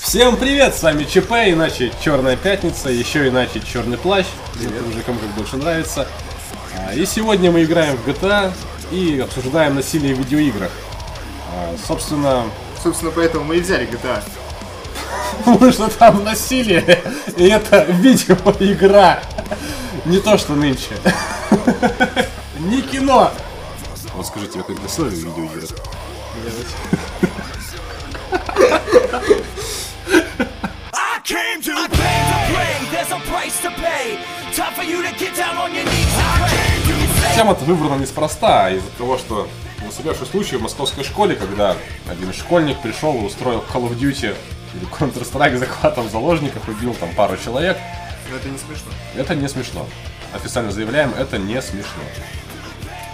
Всем привет, с вами ЧП, иначе Черная Пятница, еще иначе Черный Плащ, это уже кому как больше нравится. А, И сегодня мы играем в GTA и обсуждаем насилие в видеоиграх. А, Собственно, Собственно, поэтому мы и взяли GTA. потому что там насилие, и это видеоигра. Не то, что нынче. Не кино. Вот скажи, тебе как насилие в видеоиграх? I came to play. There's a price to pay. Time for you to get down on your knees and pray. Тема-то выбрана неспроста, а из-за того, что был совершивший случай в московской школе, когда один школьник пришел и устроил Call of Duty или Counter-Strike захватом заложников, убил там пару человек. Но это не смешно. Это не смешно. Официально заявляем, это не смешно.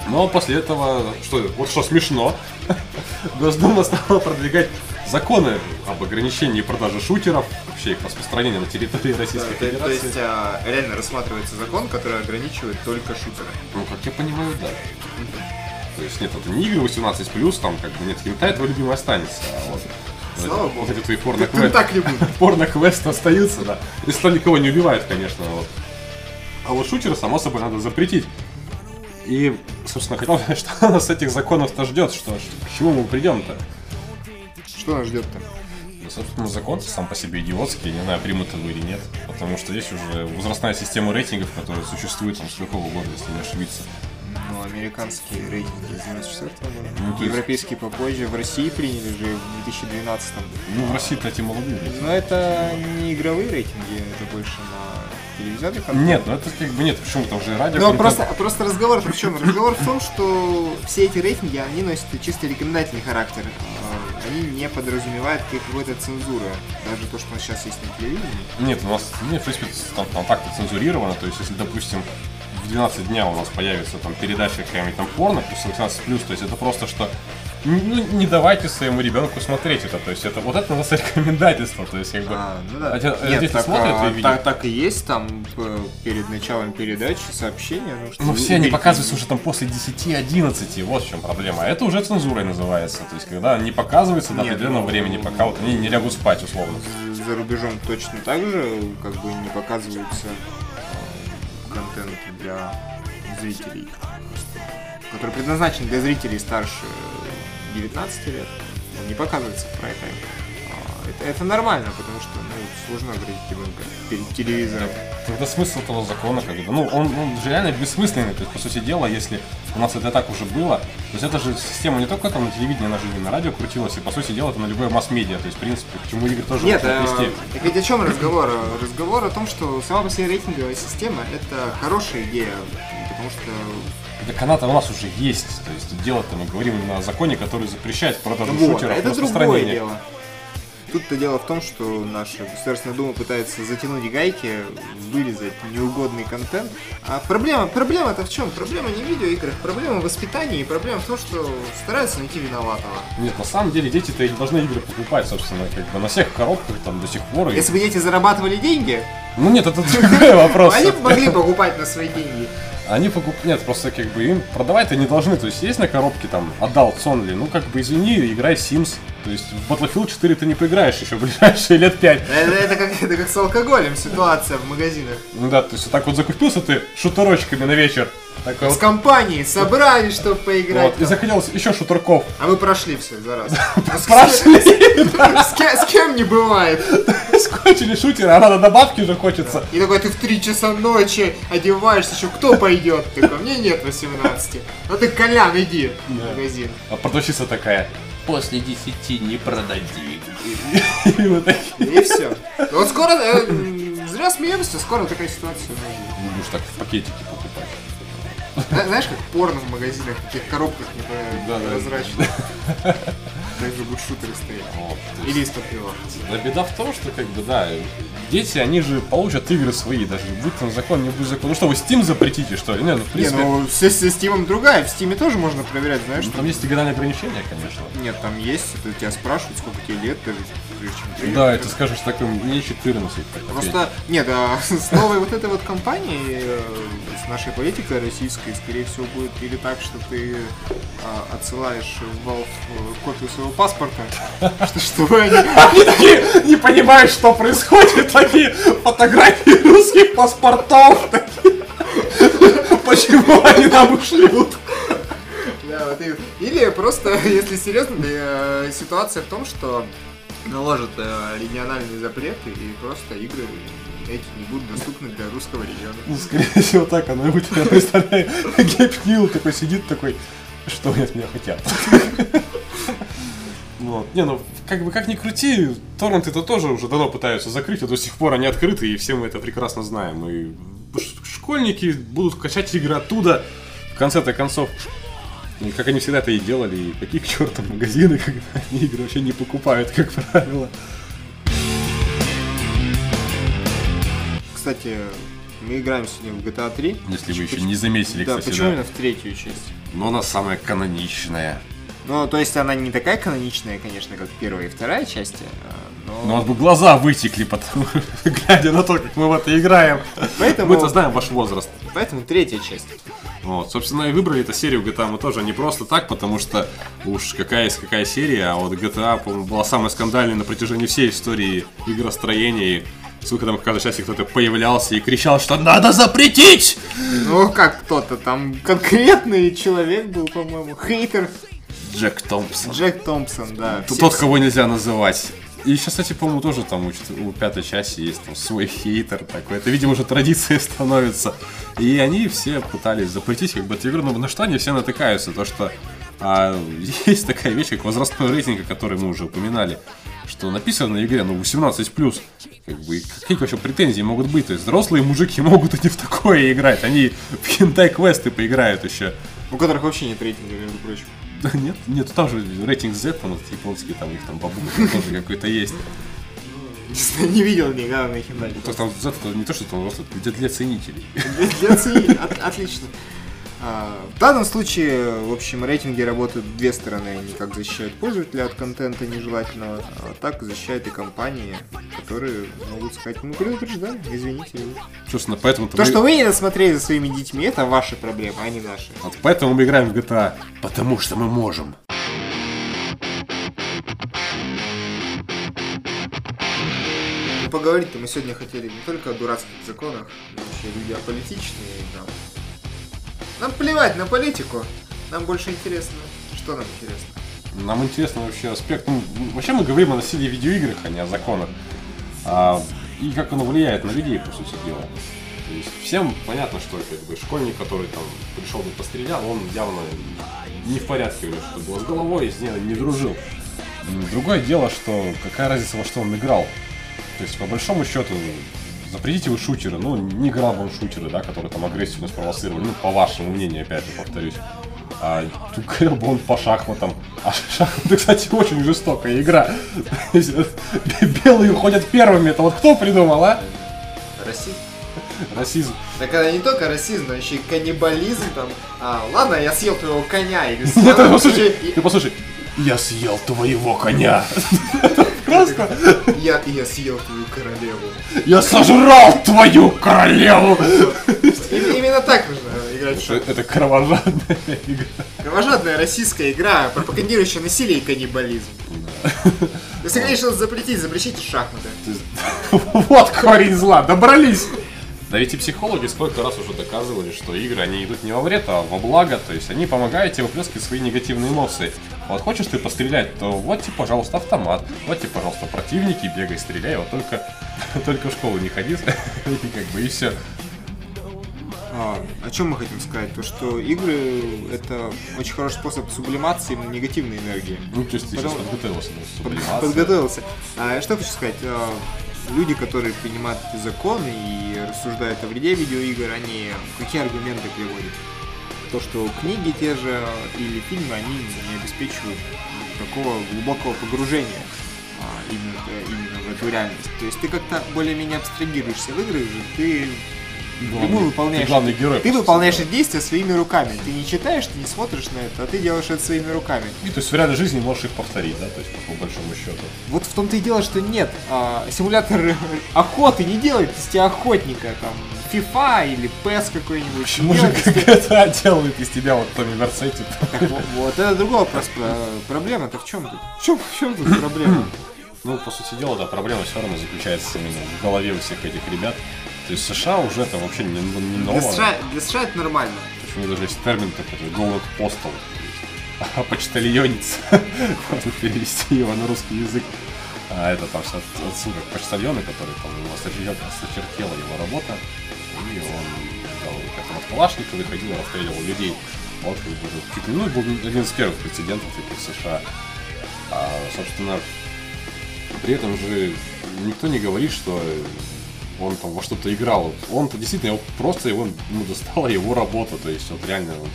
Но после этого, что, вот что смешно, Госдума стала продвигать законы об ограничении продажи шутеров, вообще их распространения на территории Российской то, то Федерации. есть а, реально рассматривается закон, который ограничивает только шутеры. Ну, как я понимаю, да. То есть нет, это не игры 18+, там как бы нет, хентай твой любимый останется, а вот... Слава вот богу. эти твои Ты порно-квесты, так не буду. порно-квесты остаются, да. Если то никого не убивает, конечно, вот. А вот шутеры, само собой, надо запретить. И, собственно, хотел сказать, что нас этих законов-то ждет, что- к чему мы придем-то? Что нас ждет-то? Ну, собственно, закон сам по себе идиотский, не знаю, примут его или нет. Потому что есть уже возрастная система рейтингов, которая существует там с какого года, если не ошибиться. Ну, американские рейтинги с 94 года. Ну, есть- Европейские попозже. В России приняли же в 2012 Ну, в России-то эти молодые. Но это не игровые рейтинги, это больше на телевизионный контент. Нет, ну это как бы нет, почему там уже радио. Ну, просто, просто разговор в чем? Разговор в том, что все эти рейтинги, они носят чисто рекомендательный характер. Они не подразумевают какой-то цензуры. Даже то, что у нас сейчас есть на телевидении. Нет, у нас, нет, в принципе, там, там так-то цензурировано, то есть, если, допустим, в 12 дня у нас появится там передача какая-нибудь там порно, плюс 18+, то есть это просто что ну, не давайте своему ребенку смотреть это, то есть это вот это у нас рекомендательство, то есть как бы А, ну да. те- а Нет, дети так, смотрят а, и видят. так, так и есть там э, перед началом передачи сообщения. Ну, что Ну все они показываются уже там после 10-11, вот в чем проблема. Это уже цензурой называется, то есть когда не показывается до Нет, определенного ну, времени, пока вот они не лягут спать условно. За рубежом точно так же как бы не показываются э, контент для зрителей, который предназначен для зрителей старше 19 лет. Он не показывается в прайм-тайм. А, Это, это нормально, потому что ну, сложно оградить ребенка перед телевизором. Тогда смысл этого закона, как бы, ну, он, он же реально бессмысленный, то есть, по сути дела, если у нас это так уже было, то есть это же система не только там на телевидении, она же и на радио крутилась, и, по сути дела, это на любой масс-медиа, то есть, в принципе, к чему игры тоже Нет, можно э, так ведь о чем разговор? Разговор о том, что сама по себе рейтинговая система это хорошая идея, потому что Так она-то у нас уже есть, то есть, дело-то мы говорим именно о законе, который запрещает продажу Вот, шутеров, это другое дело. Тут-то дело в том, что наша Государственная Дума пытается затянуть гайки, вырезать неугодный контент. А проблема, проблема-то в чем? Проблема не в видеоиграх, проблема в воспитании, проблема в том, что стараются найти виноватого. Нет, на самом деле дети-то и не должны игры покупать, собственно, как бы на всех коробках там до сих пор. и- Если бы дети зарабатывали деньги, Ну нет, это другой вопрос. они бы могли покупать на свои деньги. Они покупают, нет, просто как бы им продавать-то не должны, то есть есть на коробке там Adult Only, ну как бы извини, играй Sims, то есть в Battlefield 4 ты не поиграешь еще в ближайшие лет 5. Это, это как, это как с алкоголем ситуация в магазинах. Ну да, то есть вот так вот закупился ты шутерочками на вечер, такой С вот, компанией собрались, чтобы поиграть. вот, и захотелось еще шутерков. А вы прошли все за раз. Ну, с- Прошли, С, кем, не бывает. скочили шутеры, а надо добавки уже хочется. И такой, ты в 3 часа ночи одеваешься, еще кто пойдет? Такой, мне нет 18. Ну ты, Колян, иди в магазин. А продавщица такая, после 10 не продадим. И все. Вот скоро, э, зря смеемся, скоро такая ситуация. Ну, будешь так в пакетике покупать. Зна- Знаешь, как порно в магазинах, в таких коробках непрозрачных. Также будут шутеры стоять. Или из-под пива. Да беда в том, что как бы да, дети, они же получат игры свои, даже будь там закон, не будь закон. Ну что, вы Steam запретите, что ли? Не, ну в Не, принципе, ну с, с Steam другая. В Steam тоже можно проверять, знаешь, ну, что там есть игральные ограничения, конечно. Нет, там есть, это тебя спрашивают, сколько тебе лет, даже ты- Да, это скажешь таким, мне 14. так, окей. Просто, нет, а с новой вот этой вот компанией, э, с нашей политикой российской, скорее всего, будет или так, что ты а, отсылаешь в Valve э, копию своего паспорта, что, чтобы они... Они не понимают, что происходит. Такие фотографии русских паспортов. такие. Почему они нам ушлют? Вот Или просто, если серьезно, э, ситуация в том, что наложат э, региональные запреты и просто игры эти не будут доступны для русского региона. Ну, скорее всего, так оно и будет. Я представляю, Гейб Нил такой сидит такой, что они от меня хотят. Вот. Не, ну, как бы как ни крути, торренты это тоже уже давно пытаются закрыть, а до сих пор они открыты, и все мы это прекрасно знаем. И школьники будут качать игры оттуда, в конце-то концов. Как они всегда это и делали, и какие к черту магазины, когда они игры вообще не покупают, как правило. Кстати, мы играем сегодня в GTA 3. Если вы еще не заметили, Да, кстати, почему да. именно в третью часть? Но она самая каноничная. Ну, то есть она не такая каноничная, конечно, как первая и вторая части, а, Ну, но... нас бы глаза вытекли, потому глядя на то, как мы в это играем. Поэтому- Мы-то знаем ваш возраст. Поэтому третья часть. Вот, собственно, и выбрали эту серию GTA мы тоже не просто так, потому что уж какая есть какая серия, а вот GTA, по-моему, была самая скандальная на протяжении всей истории игростроения. Сколько там в каждой части кто-то появлялся и кричал, что надо запретить! Ну, как кто-то, там конкретный человек был, по-моему, хейтер Джек Томпсон. Джек Томпсон, да. Все- Тот, кого нельзя называть. И сейчас, кстати, по-моему, тоже там у, у пятой части есть там свой хейтер такой. Это, видимо, уже традицией становится. И они все пытались запретить как бы эту игру, но на что они все натыкаются? То, что а, есть такая вещь, как возрастной рейтинг, о которой мы уже упоминали, что написано на игре, ну, 18+. Как бы, какие вообще претензии могут быть? То есть взрослые мужики могут и не в такое играть. Они в хентай-квесты поиграют еще. У которых вообще нет рейтинга, между прочим. Да нет, нет, там же рейтинг Z, там японский, там их там бабука тоже какой-то есть. Не видел никогда на хендай. То есть там Z это не то, что там просто для, ценителей. Для от- отлично. А, В данном случае, в общем, рейтинги работают две стороны. Они как защищают пользователя от контента нежелательного, а так защищают и компании, которые могут сказать, мы предупреждали, извините. ребят». Собственно, поэтому То, что вы не досмотрели за своими детьми, это ваши проблемы, а не наши. Вот поэтому мы играем в GTA. Потому что мы можем. Ну, Поговорить-то мы сегодня хотели не только о дурацких законах, но еще и люди аполитичные. и Нам, нам плевать на политику. Нам больше интересно, что нам интересно. Нам интересно вообще аспект. Ну, вообще мы говорим о насилии в видеоиграх, а не о законах. А, и как оно влияет на людей, по сути дела. То есть всем понятно, что как бы школьник, который там пришел и пострелял, он явно не в порядке у него что-то было с головой, с ней не дружил. Другое дело, что какая разница, во что он играл. То есть, по большому счету, запретите вы шутеры. Ну, не в шутеры, да, которые там агрессию у нас провоцировали. Ну, по вашему мнению, опять же, повторюсь. А тут говорил бы он по шахматам. А шахматы, кстати, очень жестокая игра. Есть, Белые уходят первыми. Это вот кто придумал, а? Расизм? Расизм. Так это не только расизм, но еще и каннибализм там. А, ладно, я съел твоего коня или Нет, ты послушай, ты послушай. Я съел твоего коня. Просто. Я, я съел твою королеву. Я сожрал твою королеву. Именно так нужно играть. Это кровожадная игра. Кровожадная российская игра, пропагандирующая насилие и каннибализм. Если, конечно, запретить, запретите шахматы. Вот корень зла, добрались. Да ведь и психологи сколько раз уже доказывали, что игры, они идут не во вред, а во благо. То есть они помогают тебе выплескивать свои негативные эмоции. Вот хочешь ты пострелять, то вот тебе, пожалуйста, автомат. Вот тебе, пожалуйста, противники, бегай, стреляй. Вот только, только в школу не ходи. И как бы и все. А, о чем мы хотим сказать? То, что игры это очень хороший способ сублимации негативной энергии. Ну, то есть ты сейчас Потому- подготовился. сублимация. Подготовился. А, что хочу сказать? Люди, которые принимают эти законы и рассуждают о вреде видеоигр, они какие аргументы приводят? То, что книги те же или фильмы, они не обеспечивают такого глубокого погружения а, именно, именно в эту реальность. То есть ты как-то более-менее абстрагируешься в же, ты Главный- Прямую выполняешь. ты главный герой, Ты выполняешь эти действия своими руками. Ты не читаешь, ты не смотришь на это, а ты делаешь это своими руками. И то есть в реальной жизни можешь их повторить, да, то есть по большому счету. Вот в том-то и дело, что нет. А, симулятор охоты не делает из тебя охотника. Там, FIFA или PES какой-нибудь. Почему же GTA делают из тебя вот Томми Версетти? Вот, это другой вопрос. Про- Проблема-то в чем тут? В чем, в чем тут проблема? Ну, по сути дела, да, проблема все равно заключается именно в голове у всех этих ребят. То есть США уже это вообще не, не ново. Для США, для США это нормально. Почему даже есть термин такой, голод постол. А почтальонец. Можно перевести его на русский язык. А это там все отсылка к почтальону, который там его сочер- сочертела его работа. И он взял как-то от Калашникова выходил, расстреливал людей. Вот как бы чуть ли, ну, был один из первых прецедентов таких в США. А, собственно, при этом же никто не говорит, что он там во что-то играл. Он-то действительно, его, просто его ну, достала его работа. То есть вот реально вот,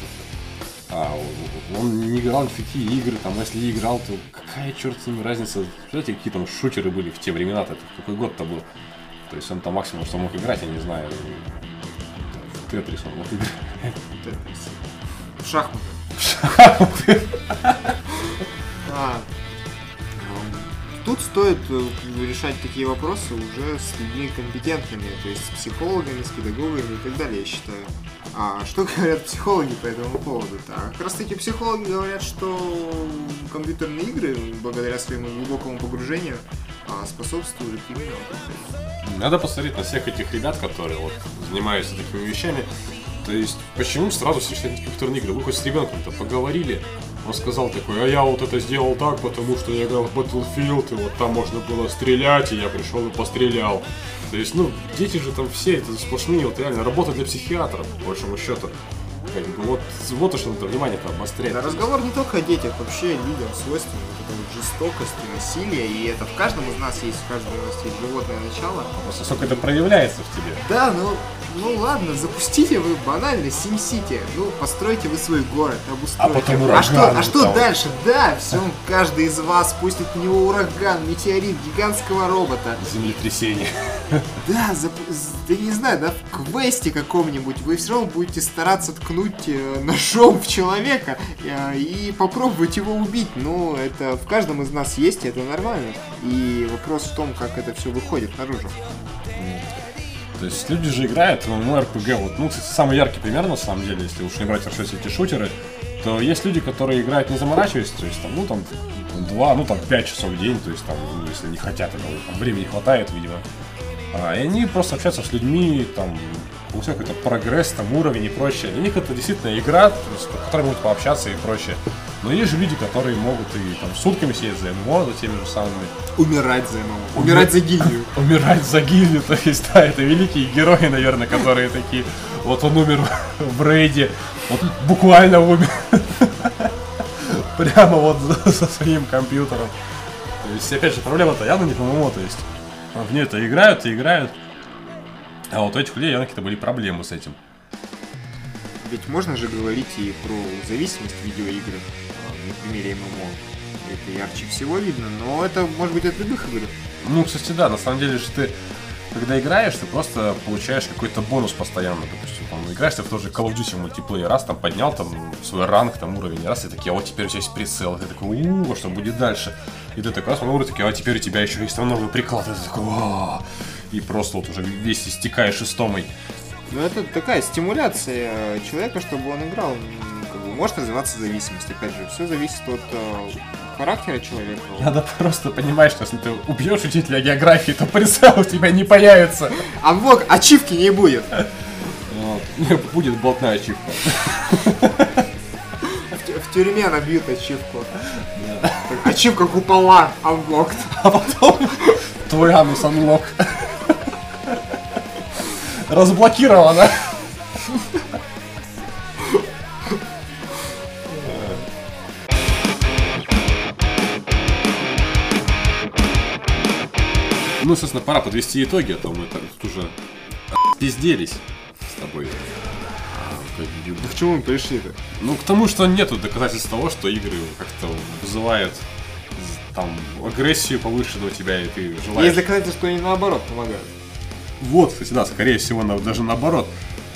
а, он- не играл ни в какие игры, там, а если и играл, то какая черт с ним разница? Знаете, какие там шутеры были в те времена-то, это какой год-то был? То есть он там максимум, что мог играть, я не знаю, в Тетрис он мог играть. В шахматы. А, ну, Тут стоит э, решать такие вопросы уже с людьми компетентными, то есть с психологами, с педагогами и так далее, я считаю. А что говорят психологи по этому поводу? Так, как раз таки психологи говорят, что компьютерные игры, благодаря своему глубокому погружению, а, способствуют именно Надо посмотреть на всех этих ребят, которые вот занимаются такими вещами. То есть, почему сразу все считают компьютерные игры? Вы хоть с ребенком-то поговорили, он сказал такой, а я вот это сделал так, потому что я играл в Battlefield, и вот там можно было стрелять, и я пришел и пострелял. То есть, ну, дети же там все, это сплошные, вот реально, работа для психиатров, по большому счету. Как бы вот, вот уж надо внимание-то обострять. Да, разговор не только о детях, вообще людям свойственна вот эта вот жестокость и насилие, и это в каждом из нас есть, в каждом из нас есть животное начало. Просто сколько это проявляется в тебе. Да, ну, ну ладно, запустите вы банально Сим-Сити, ну, постройте вы свой город, обустройте. А потом а ураган что, а что дальше? Да, все, каждый из вас пустит в него ураган, метеорит, гигантского робота. Землетрясение. Да, зап- да не знаю, да, в квесте каком-нибудь вы все равно будете стараться ткнуть э, ножом в человека э, и попробовать его убить. Ну, это в каждом из нас есть, и это нормально. И вопрос в том, как это все выходит наружу. То есть люди же играют в MMORPG. Вот, ну, кстати, самый яркий пример, на самом деле, если уж не брать хорошо все эти шутеры, то есть люди, которые играют не заморачиваясь, то есть там, ну, там, два, ну, там, пять часов в день, то есть там, ну, если не хотят этого, там, времени хватает, видимо. А, и они просто общаются с людьми, там, получают какой-то прогресс, там, уровень и прочее. Для них это действительно игра, то по которой могут пообщаться и прочее. Но есть же люди, которые могут и там сутками сидеть за ММО, за теми же самыми Умирать за ММО. Умирать за гильдию. умирать за гильдию, то есть, да, это великие герои, наверное, которые такие, вот он умер в рейде, вот буквально умер, прямо вот со своим компьютером. То есть, опять же, проблема-то явно не по ММО, то есть, в нее это играют и играют, а вот у этих людей явно какие-то были проблемы с этим. Ведь можно же говорить и про зависимость видеоигр а, на примере ММО. Это ярче всего видно, но это может быть от любых игр. Ну, кстати, да, на самом деле же ты, когда играешь, ты просто получаешь какой-то бонус постоянно. Допустим, там, играешь ты в тот же Call of Duty мультиплеер, раз там поднял там свой ранг, там уровень, раз и такие, а вот теперь у тебя есть прицел, и ты такой, у что будет дальше? И ты такой раз на уровень, такие, а теперь у тебя еще есть там новый приклад, и ты такой, «О!» и просто вот уже весь истекаешь истомой. Ну, это такая стимуляция человека, чтобы он играл. Может развиваться зависимость. Опять же, все зависит от э, характера человека. Надо просто понимать, что если ты убьешь учителя географии, то прицел у тебя не появится. А вот ачивки не будет. Будет болтная ачивка. В, тю- в тюрьме набьют ачивку. Ачивка купола unlocked. а потом твой анус анлок. Разблокировано. Ну, собственно, пора подвести итоги, а то мы так тут уже пизделись с тобой. Да к чему мы пришли-то? ну, к тому, что нету доказательств того, что игры как-то вызывают там агрессию повышенную у тебя, и ты желаешь... Есть доказательства, что они наоборот помогают. Вот, кстати, да, скорее всего, даже наоборот.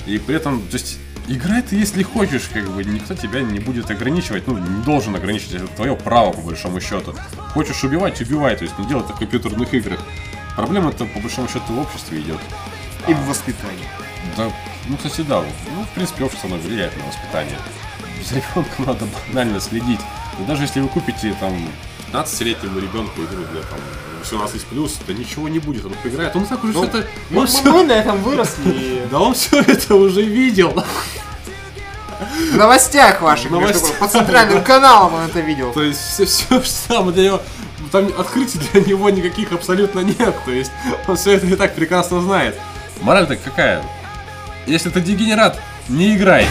И при этом, то есть, играй ты, если хочешь, как бы, никто тебя не будет ограничивать, ну, не должен ограничивать, это твое право, по большому счету. Хочешь убивать, убивай, то есть, не делай это в компьютерных играх. Проблема-то, по большому счету, в обществе идет. И в воспитании. Да, ну, кстати, да. Ну, в принципе, общество оно влияет на воспитание. За ребенком надо банально следить. И даже если вы купите там 15-летнему ребенку игру для там 18 плюс, то ничего не будет. Он поиграет. Он так уже Ну, все это. Мы, Он всё- мы на этом выросли. Да он все это уже видел. В новостях ваших, новостях. по центральным каналам он это видел. То есть все, все что там для него. Там открытий для него никаких абсолютно нет. То есть он все это и так прекрасно знает. Мораль-то какая? Если ты дегенерат, не играй.